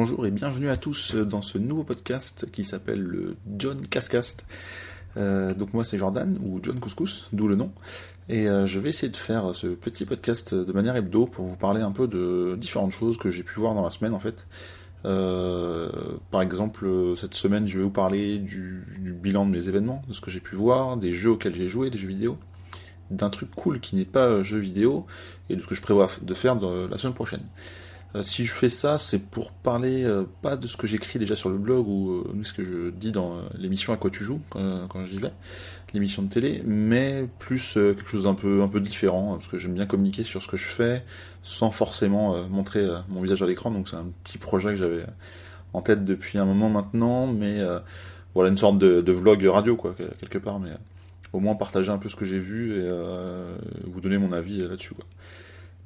bonjour et bienvenue à tous dans ce nouveau podcast qui s'appelle le John Cascast. Euh, donc moi c'est Jordan ou John Couscous, d'où le nom. Et euh, je vais essayer de faire ce petit podcast de manière hebdo pour vous parler un peu de différentes choses que j'ai pu voir dans la semaine en fait. Euh, par exemple, cette semaine je vais vous parler du, bilan de mes événements, de ce que j'ai pu voir, des jeux auxquels j'ai joué, des jeux vidéo, d'un truc cool qui n'est pas jeu vidéo et de ce que je prévois de faire la semaine prochaine. Euh, si je fais ça, c'est pour parler euh, pas de ce que j'écris déjà sur le blog ou euh, ce que je dis dans l'émission À quoi tu joues quand, quand j'y vais, l'émission de télé, mais plus quelque chose d'un peu un peu différent parce que j'aime bien communiquer sur ce que je fais sans forcément montrer mon visage à l'écran. Donc c'est un petit projet que j'avais en tête depuis un moment maintenant, mais voilà une sorte de, de, vlog radio quoi quelque part, mais au moins partager un peu ce que j'ai vu et vous donner mon avis là-dessus quoi.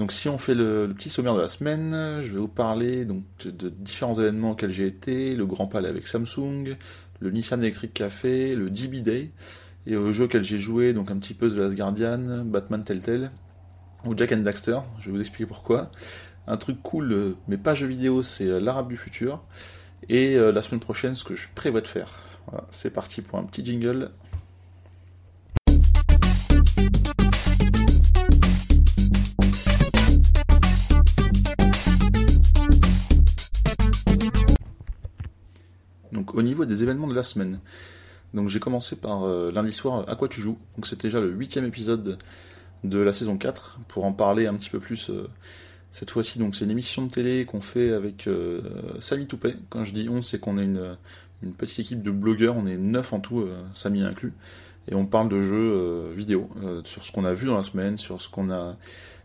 Donc si on fait le, petit sommaire de la semaine, je vais vous parler donc de, différents événements auxquels j'ai été, le Grand Palais avec Samsung, le Nissan Electric Café, le DB Day, et aux jeux auxquels j'ai joué, donc un petit peu The Last Guardian, Batman Telltale, ou Jack and Daxter, je vais vous expliquer pourquoi. Un truc cool, mais pas jeu vidéo, c'est euh, l'Arabe du futur. Et euh, la semaine prochaine, ce que je prévois de faire. Voilà, c'est parti pour un petit jingle. Au niveau des événements de la semaine. Donc j'ai commencé par euh, lundi soir À quoi tu joues? Donc c'était déjà le huitième épisode de la saison 4 pour en parler un petit peu plus euh, cette fois-ci. Donc c'est une émission de télé qu'on fait avec euh, Samy Toupet. Quand je dis on, c'est qu'on est une, une, petite équipe de blogueurs, on est neuf en tout, Samy inclus. Et on parle de jeux vidéo, sur ce qu'on a vu dans la semaine, sur ce qu'on a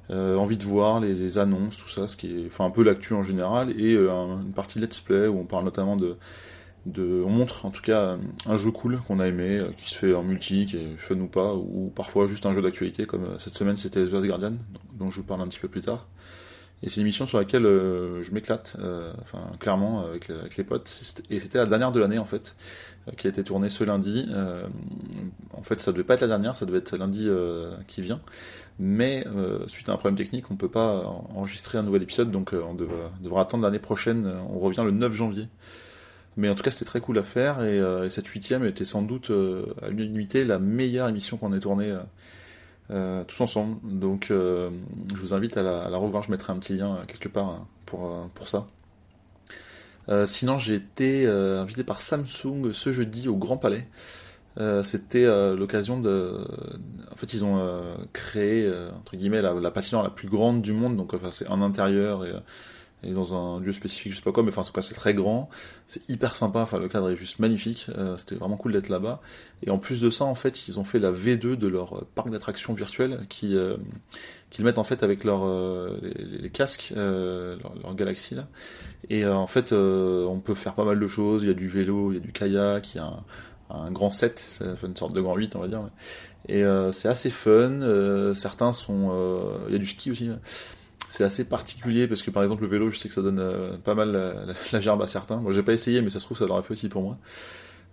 envie de voir, les, les, annonces, tout ça, ce qui est enfin un peu l'actu en général, et une partie let's play où on parle notamment de on montre en tout cas un jeu cool qu'on a aimé, euh, qui se fait en multi, qui est fun ou pas, ou parfois juste un jeu d'actualité, comme euh, cette semaine c'était The Last Guardian, dont je vous parle un petit peu plus tard. Et c'est une émission sur laquelle euh, je m'éclate, enfin clairement avec, les potes. Et c'était la dernière de l'année en fait, qui a été tournée ce lundi. en fait, ça devait pas être la dernière, ça devait être lundi qui vient. Mais suite à un problème technique, on peut pas enregistrer un nouvel épisode, donc on devra, devra attendre l'année prochaine. On revient le 9 janvier. Mais en tout cas, c'était très cool à faire et, euh, cette huitième était sans doute euh, à l'unanimité la meilleure émission qu'on ait tournée euh, tous ensemble. Donc, je vous invite à la, revoir. Je mettrai un petit lien quelque part pour pour ça. sinon, j'ai été invité par Samsung ce jeudi au Grand Palais. C'était l'occasion de. En fait, ils ont créé entre guillemets la, la la plus grande du monde. Donc, enfin, c'est un intérieur et et dans un lieu spécifique, je sais pas quoi, mais enfin, c'est très grand, c'est hyper sympa, enfin, le cadre est juste magnifique, euh, c'était vraiment cool d'être là-bas. Et en plus de ça, en fait, ils ont fait la V2 de leur euh, parc d'attractions virtuel qui, euh, qu'ils mettent en fait avec leur, euh, les, casques, leur, leur, Galaxy là. Et en fait, on peut faire pas mal de choses, il y a du vélo, il y a du kayak, il y a un, un grand 7, c'est une sorte de grand 8, on va dire. Et c'est assez fun, certains sont... Il y a du ski aussi c'est assez particulier parce que par exemple le vélo, je sais que ça donne euh, pas mal la, gerbe à certains. Moi, j'ai pas essayé, mais ça se trouve ça l'aurait fait aussi pour moi.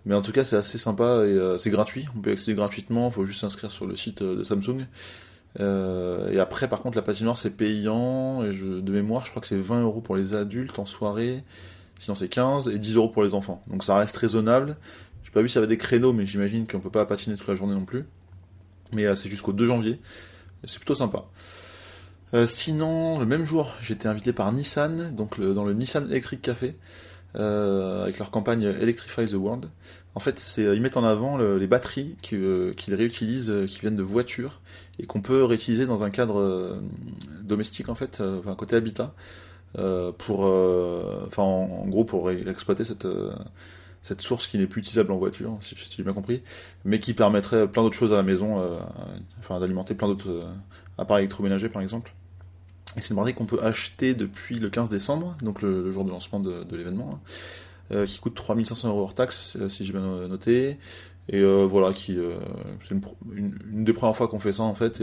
Mais en tout cas, c'est assez sympa et euh, c'est gratuit. On peut accéder gratuitement. Il faut juste s'inscrire sur le site euh, de Samsung. et après, par contre, la patinoire c'est payant. Et de mémoire, je crois que c'est 20 euros pour les adultes en soirée. Sinon, c'est 15 et 10 euros pour les enfants. Donc ça reste raisonnable. J'ai pas vu s'il y avait des créneaux, mais j'imagine qu'on peut pas patiner toute la journée non plus. Mais c'est jusqu'au 2 janvier. C'est plutôt sympa. Euh, sinon, le même jour, j'étais invité par Nissan, donc dans le Nissan Electric Café, euh, avec leur campagne Electrify the World. En fait, ils mettent en avant les batteries euh, qu'ils réutilisent, qui viennent de voitures et qu'on peut réutiliser dans un cadre domestique en fait, enfin côté habitat, pour, enfin en, gros pour exploiter cette cette source qui n'est plus utilisable en voiture, si, j'ai bien compris, mais qui permettrait plein d'autres choses à la maison, enfin d'alimenter plein d'autres appareils électroménagers par exemple. Et c'est une braderie qu'on peut acheter depuis le 15 décembre, donc le, jour de lancement de, l'événement, hein, euh, qui coûte 3500 euros hors taxe, si j'ai bien noté. Et euh, voilà, qui euh, c'est une, des premières fois qu'on fait ça en fait,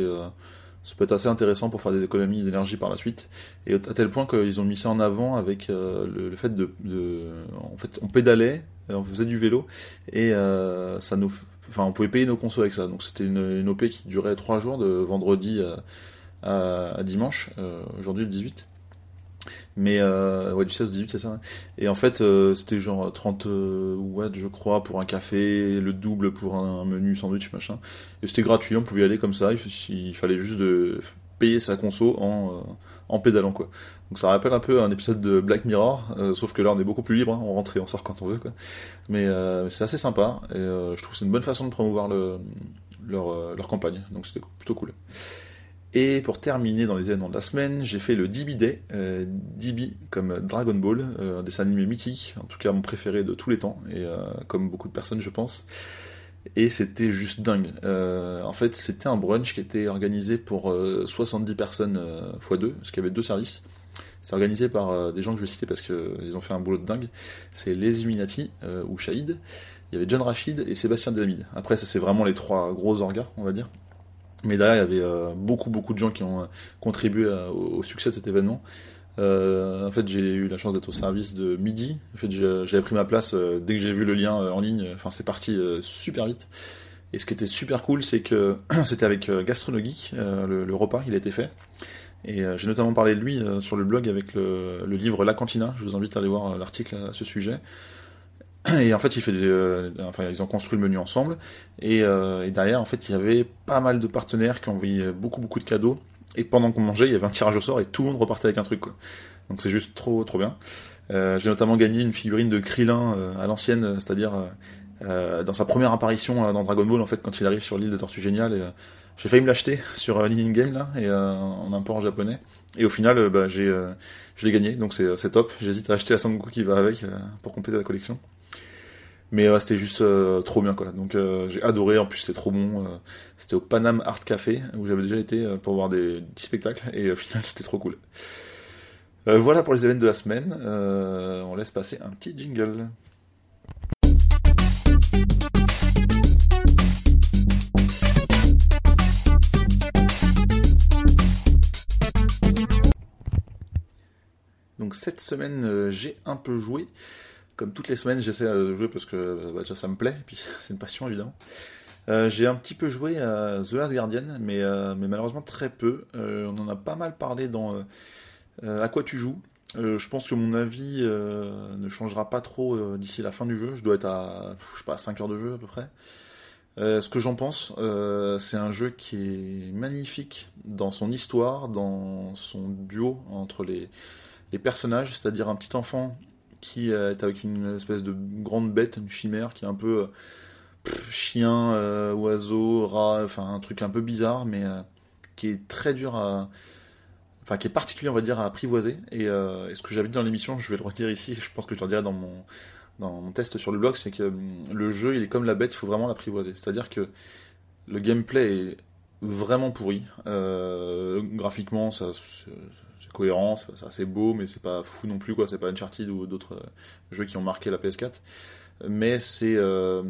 ça peut être assez intéressant pour faire des économies d'énergie par la suite. Et à tel point qu'ils ont mis ça en avant avec le, fait de, en fait, on pédalait, on faisait du vélo, et ça nous, enfin, on pouvait payer nos consos avec ça. Donc c'était une, OP qui durait trois jours, de vendredi à dimanche, euh, aujourd'hui le 18. Mais euh, ouais, du 16 au 18, c'est ça. Et en fait, euh, c'était genre 30 euh, watts, je crois, pour un café, le double pour un, menu sandwich, machin. Et c'était gratuit, on pouvait y aller comme ça. Il, fallait juste de payer sa conso en, en pédalant, quoi. Donc ça rappelle un peu un épisode de Black Mirror, sauf que là, on est beaucoup plus libre. Hein, on rentre et on sort quand on veut, quoi. Mais c'est assez sympa. Et je trouve que c'est une bonne façon de promouvoir le, leur, leur campagne. Donc c'était plutôt cool. Et pour terminer dans les événements de la semaine, j'ai fait le DB Day, euh, DB comme Dragon Ball, euh, un dessin animé mythique, en tout cas mon préféré de tous les temps, et euh, comme beaucoup de personnes je pense. Et c'était juste dingue. En fait, c'était un brunch qui était organisé pour 70 personnes x 2, parce qu'il y avait deux services. C'est organisé par des gens que je vais citer parce qu'ils ont fait un boulot de dingue. C'est les Illuminati ou Shahid. Il y avait John Rachid et Sébastien Delamide. Après, ça c'est vraiment les trois gros orgas, on va dire. Mais derrière, il y avait euh, beaucoup, beaucoup de gens qui ont euh, contribué euh, au, succès de cet événement. en fait, j'ai eu la chance d'être au service de midi. En fait, j'avais pris ma place dès que j'ai vu le lien en ligne. Enfin, c'est parti super vite. Et ce qui était super cool, c'est que c'était avec Gastronogeek, le, repas, il a été fait. Et j'ai notamment parlé de lui sur le blog avec le, livre La Cantina. Je vous invite à aller voir l'article à ce sujet. Et en fait, il fait euh, enfin, ils ont construit le menu ensemble. Et, euh, et, derrière, en fait, il y avait pas mal de partenaires qui ont envoyé beaucoup, beaucoup de cadeaux. Et pendant qu'on mangeait, il y avait un tirage au sort et tout le monde repartait avec un truc. Quoi. Donc c'est juste trop, trop bien. Euh, J'ai notamment gagné une figurine de Krillin euh, à l'ancienne, c'est-à-dire euh, dans sa première apparition dans Dragon Ball, en fait, quand il arrive sur l'île de Tortue Géniale. Et, j'ai failli me l'acheter sur euh, Game là, et en import japonais. Et au final, bah, j'ai, je l'ai gagné, donc c'est top. J'hésite à acheter la Sangoku qui va avec pour compléter la collection. Mais c'était juste euh, trop bien quoi. Donc euh, j'ai adoré, en plus c'était trop bon. Euh, c'était au Panam Art Café où j'avais déjà été pour voir des petits spectacles et au final c'était trop cool. voilà pour les événements de la semaine. on laisse passer un petit jingle. Donc cette semaine j'ai un peu joué comme toutes les semaines, j'essaie de jouer parce que bah, ça me plaît, et puis c'est une passion évidemment. Euh, j'ai un petit peu joué à The Last Guardian, mais, euh, mais malheureusement très peu. Euh, on en a pas mal parlé dans À quoi tu joues. je pense que mon avis ne changera pas trop d'ici la fin du jeu. Je dois être à, je sais pas, 5 heures de jeu à peu près. ce que j'en pense, c'est un jeu qui est magnifique dans son histoire, dans son duo entre les, les personnages, c'est-à-dire un petit enfant qui est avec une espèce de grande bête, une chimère qui est un peu chien, euh, oiseau, rat, enfin un truc un peu bizarre, mais euh, qui est très dur à, enfin qui est particulier on va dire à apprivoiser. Et, euh, ce que j'avais dit dans l'émission, je vais le redire ici, je pense que je le redirai dans mon dans mon test sur le blog, c'est que hum, le jeu il est comme la bête, il faut vraiment l'apprivoiser. C'est-à-dire que le gameplay est vraiment pourri. graphiquement, ça, c'est cohérent, c'est assez beau, mais c'est pas fou non plus, quoi. C'est pas Uncharted ou d'autres euh, jeux qui ont marqué la PS4. Mais c'est, euh,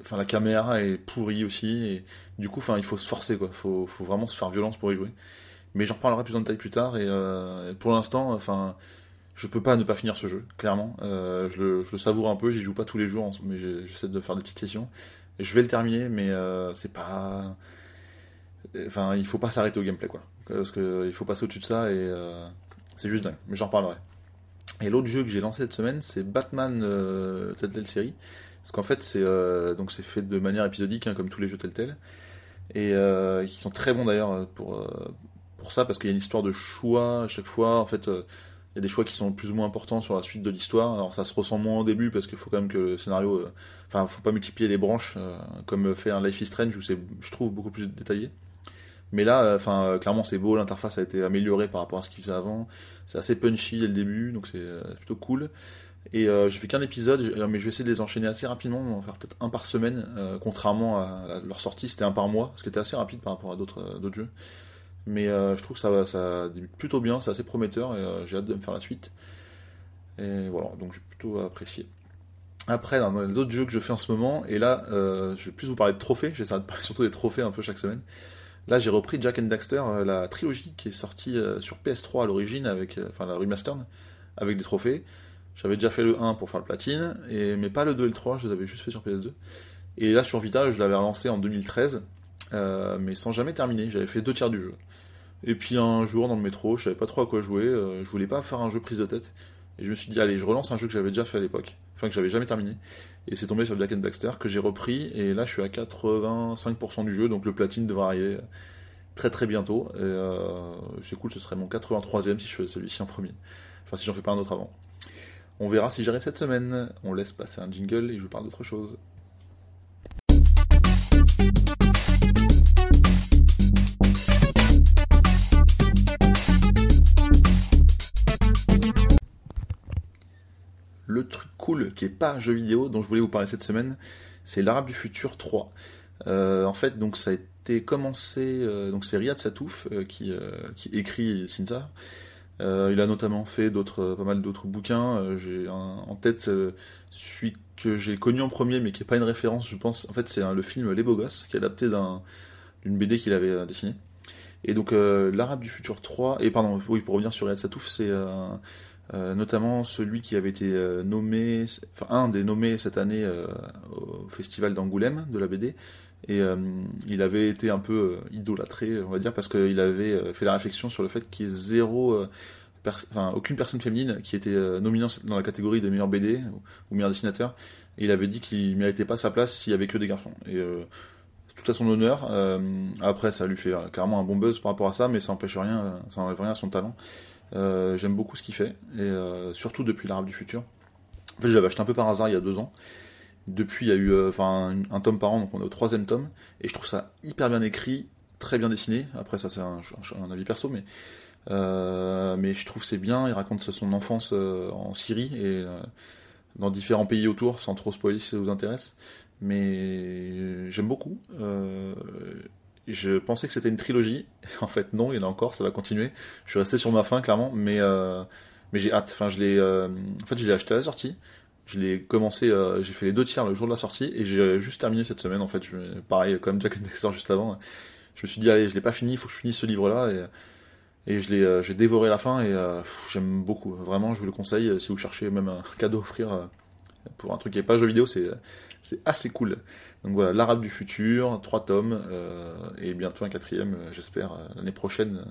enfin, la caméra est pourrie aussi, et du coup, enfin, il faut se forcer, quoi. Faut, faut vraiment se faire violence pour y jouer. Mais j'en reparlerai plus en détail plus tard, et euh, pour l'instant, enfin, je peux pas ne pas finir ce jeu, clairement. je, le, je, le, savoure un peu, j'y joue pas tous les jours, mais j'essaie de faire des petites sessions. Je vais le terminer, mais c'est pas, enfin, il faut pas s'arrêter au gameplay, quoi parce qu'il faut passer au-dessus de ça et euh, c'est juste dingue, mais j'en reparlerai. Et l'autre jeu que j'ai lancé cette semaine, c'est Batman euh, Telltale série, parce qu'en fait c'est euh, fait de manière épisodique, hein, comme tous les jeux Telltale, et euh, qui sont très bons d'ailleurs pour pour ça, parce qu'il y a une histoire de choix à chaque fois. En fait, il y a des choix qui sont plus ou moins importants sur la suite de l'histoire. Alors ça se ressent moins au début parce qu'il faut quand même que le scénario, enfin, faut pas multiplier les branches comme fait un Life is Strange où c'est, je trouve, beaucoup plus détaillé. Mais là, euh, enfin, euh, clairement, c'est beau. L'interface a été améliorée par rapport à ce qu'il faisait avant. C'est assez punchy dès le début, donc c'est euh, plutôt cool. Et euh, j'ai fait qu'un épisode, mais je vais essayer de les enchaîner assez rapidement. On va faire peut-être un par semaine, contrairement à leur sortie, c'était un par mois, ce qui était assez rapide par rapport à d'autres d'autres jeux. Mais je trouve que ça, ça débute plutôt bien, c'est assez prometteur et j'ai hâte de me faire la suite. Et voilà, donc j'ai plutôt apprécié. Après, dans les autres jeux que je fais en ce moment, et là, je vais plus vous parler de trophées, j'essaie de parler surtout des trophées un peu chaque semaine. Là, j'ai repris Jack and Daxter, euh, la trilogie qui est sortie euh, sur PS3 à l'origine, avec, euh, enfin la remastered, avec des trophées. J'avais déjà fait le 1 pour faire le platine, mais pas le 2 et le 3, je les avais juste fait sur PS2. Et là, sur Vita, je l'avais relancé en 2013, mais sans jamais terminer. J'avais fait deux tiers du jeu. Et puis un jour dans le métro, je savais pas trop à quoi jouer, je voulais pas faire un jeu prise de tête. Et je me suis dit, allez, je relance un jeu que j'avais déjà fait à l'époque, enfin que j'avais jamais terminé. Et c'est tombé sur Jack and Daxter que j'ai repris, et là je suis à 85% du jeu, donc le platine devrait arriver très très bientôt. Et euh, c'est cool, ce serait mon 83ème si je fais celui-ci en premier. Enfin, si j'en fais pas un autre avant. On verra si j'arrive cette semaine. On laisse passer un jingle et je vous parle d'autre chose. Qui est pas un jeu vidéo dont je voulais vous parler cette semaine, c'est l'Arabe du futur 3. Euh, en fait, donc ça a été commencé, euh, donc c'est Riyad Satouf euh, qui, qui écrit Sinza. il a notamment fait d'autres, pas mal d'autres bouquins. j'ai en tête celui que j'ai connu en premier, mais qui est pas une référence, je pense. En fait, c'est le film Les Beaux Gosses, qui est adapté d'une BD qu'il avait dessinée. Et donc, l'Arabe du futur 3, et pardon, oui, pour revenir sur Riyad Satouf, c'est notamment celui qui avait été nommé, enfin un des nommés cette année au festival d'Angoulême de la BD, et euh, il avait été un peu euh, idolâtré, on va dire, parce qu'il avait euh, fait la réflexion sur le fait qu'il y ait zéro, enfin, aucune personne féminine qui était nominée dans la catégorie des meilleurs BD ou, meilleurs dessinateurs. Et il avait dit qu'il méritait pas sa place s'il y avait que des garçons. Et tout à son honneur. après, ça lui fait clairement un bon buzz par rapport à ça, mais ça n'empêche rien, ça n'enlève rien à son talent. J'aime beaucoup ce qu'il fait, et surtout depuis l'Arabe du futur. En fait, j'avais acheté un peu par hasard il y a deux ans. Depuis, il y a eu euh, enfin un, tome par an, donc on est au troisième tome, et je trouve ça hyper bien écrit, très bien dessiné. Après, ça c'est un, avis perso, mais euh, mais je trouve c'est bien. Il raconte son enfance euh, en Syrie et dans différents pays autour, sans trop spoiler si ça vous intéresse. Mais j'aime beaucoup. Je pensais que c'était une trilogie. En fait, non, il y en a encore, ça va continuer. Je suis resté sur ma fin, clairement, mais mais j'ai hâte. Enfin, je l'ai, en fait, je l'ai acheté à la sortie. Je l'ai commencé, euh, j'ai fait les deux tiers le jour de la sortie et j'ai juste terminé cette semaine en fait. Je, pareil comme Jack and Dexter juste avant. Je me suis dit allez, je l'ai pas fini, il faut que je finisse ce livre-là et, et je l'ai, euh, j'ai dévoré la fin et euh, j'aime beaucoup. Vraiment, je vous le conseille si vous cherchez même un cadeau à offrir pour un truc qui est pas jeu vidéo, c'est c'est assez cool. Donc voilà, l'Arabe du futur, trois tomes et bientôt un quatrième, j'espère l'année prochaine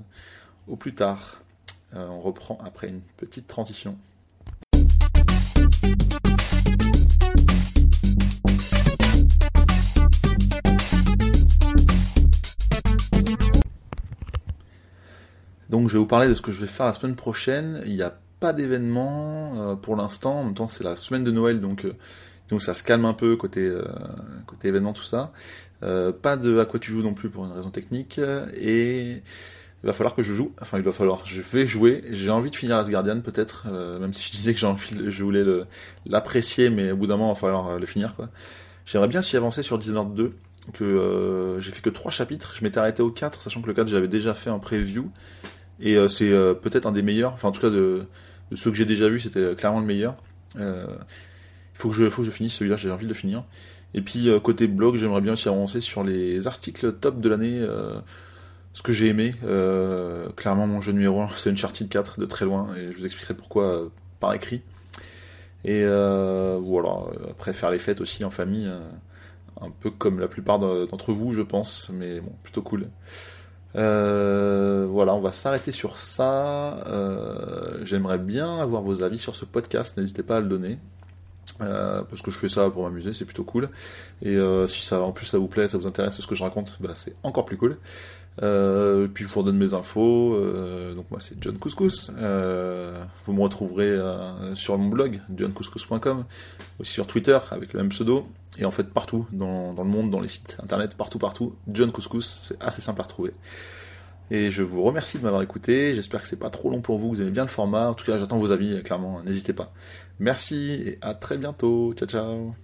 au plus tard. on reprend après une petite transition. Donc je vais vous parler de ce que je vais faire la semaine prochaine. Il n'y a pas d'événement euh, pour l'instant. En même temps, c'est la semaine de Noël, donc, euh, donc ça se calme un peu côté, euh, côté événement, tout ça. pas de à quoi tu joues non plus pour une raison technique. Et il va falloir que je joue. Enfin, il va falloir. Je vais jouer. J'ai envie de finir Asgardian peut-être, même si je disais que j'ai envie, je voulais l'apprécier, mais au bout d'un moment, il va falloir le finir, quoi. J'aimerais bien s'y avancer sur Dishonored 2 que j'ai fait que 3 chapitres. Je m'étais arrêté au 4, sachant que le 4 j'avais déjà fait un preview. Et euh, c'est euh, peut-être un des meilleurs, enfin en tout cas de, de ceux que j'ai déjà vus, c'était euh, clairement le meilleur. Il faut, que je, finisse celui-là, j'ai envie de le finir. Et puis côté blog, j'aimerais bien aussi avancer sur les articles top de l'année, ce que j'ai aimé. clairement, mon jeu numéro 1, c'est Uncharted 4 de très loin, et je vous expliquerai pourquoi par écrit. Et voilà, après faire les fêtes aussi en famille, un peu comme la plupart d'entre vous, je pense, mais bon, plutôt cool. Euh, voilà, on va s'arrêter sur ça. Euh, j'aimerais bien avoir vos avis sur ce podcast. N'hésitez pas à le donner. Euh, parce que je fais ça pour m'amuser, c'est plutôt cool. Et si ça, en plus ça vous plaît, ça vous intéresse ce que je raconte, bah, c'est encore plus cool. Euh, puis je vous redonne mes infos. Euh, donc moi c'est John Couscous. Euh, vous me retrouverez sur mon blog johncouscous.com, aussi sur Twitter avec le même pseudo. Et en fait partout dans, dans le monde, dans les sites internet, partout partout, John Couscous, c'est assez simple à retrouver. Et je vous remercie de m'avoir écouté. J'espère que c'est pas trop long pour vous, vous aimez bien le format. En tout cas, j'attends vos avis, clairement, n'hésitez pas. Merci et à très bientôt. Ciao ciao.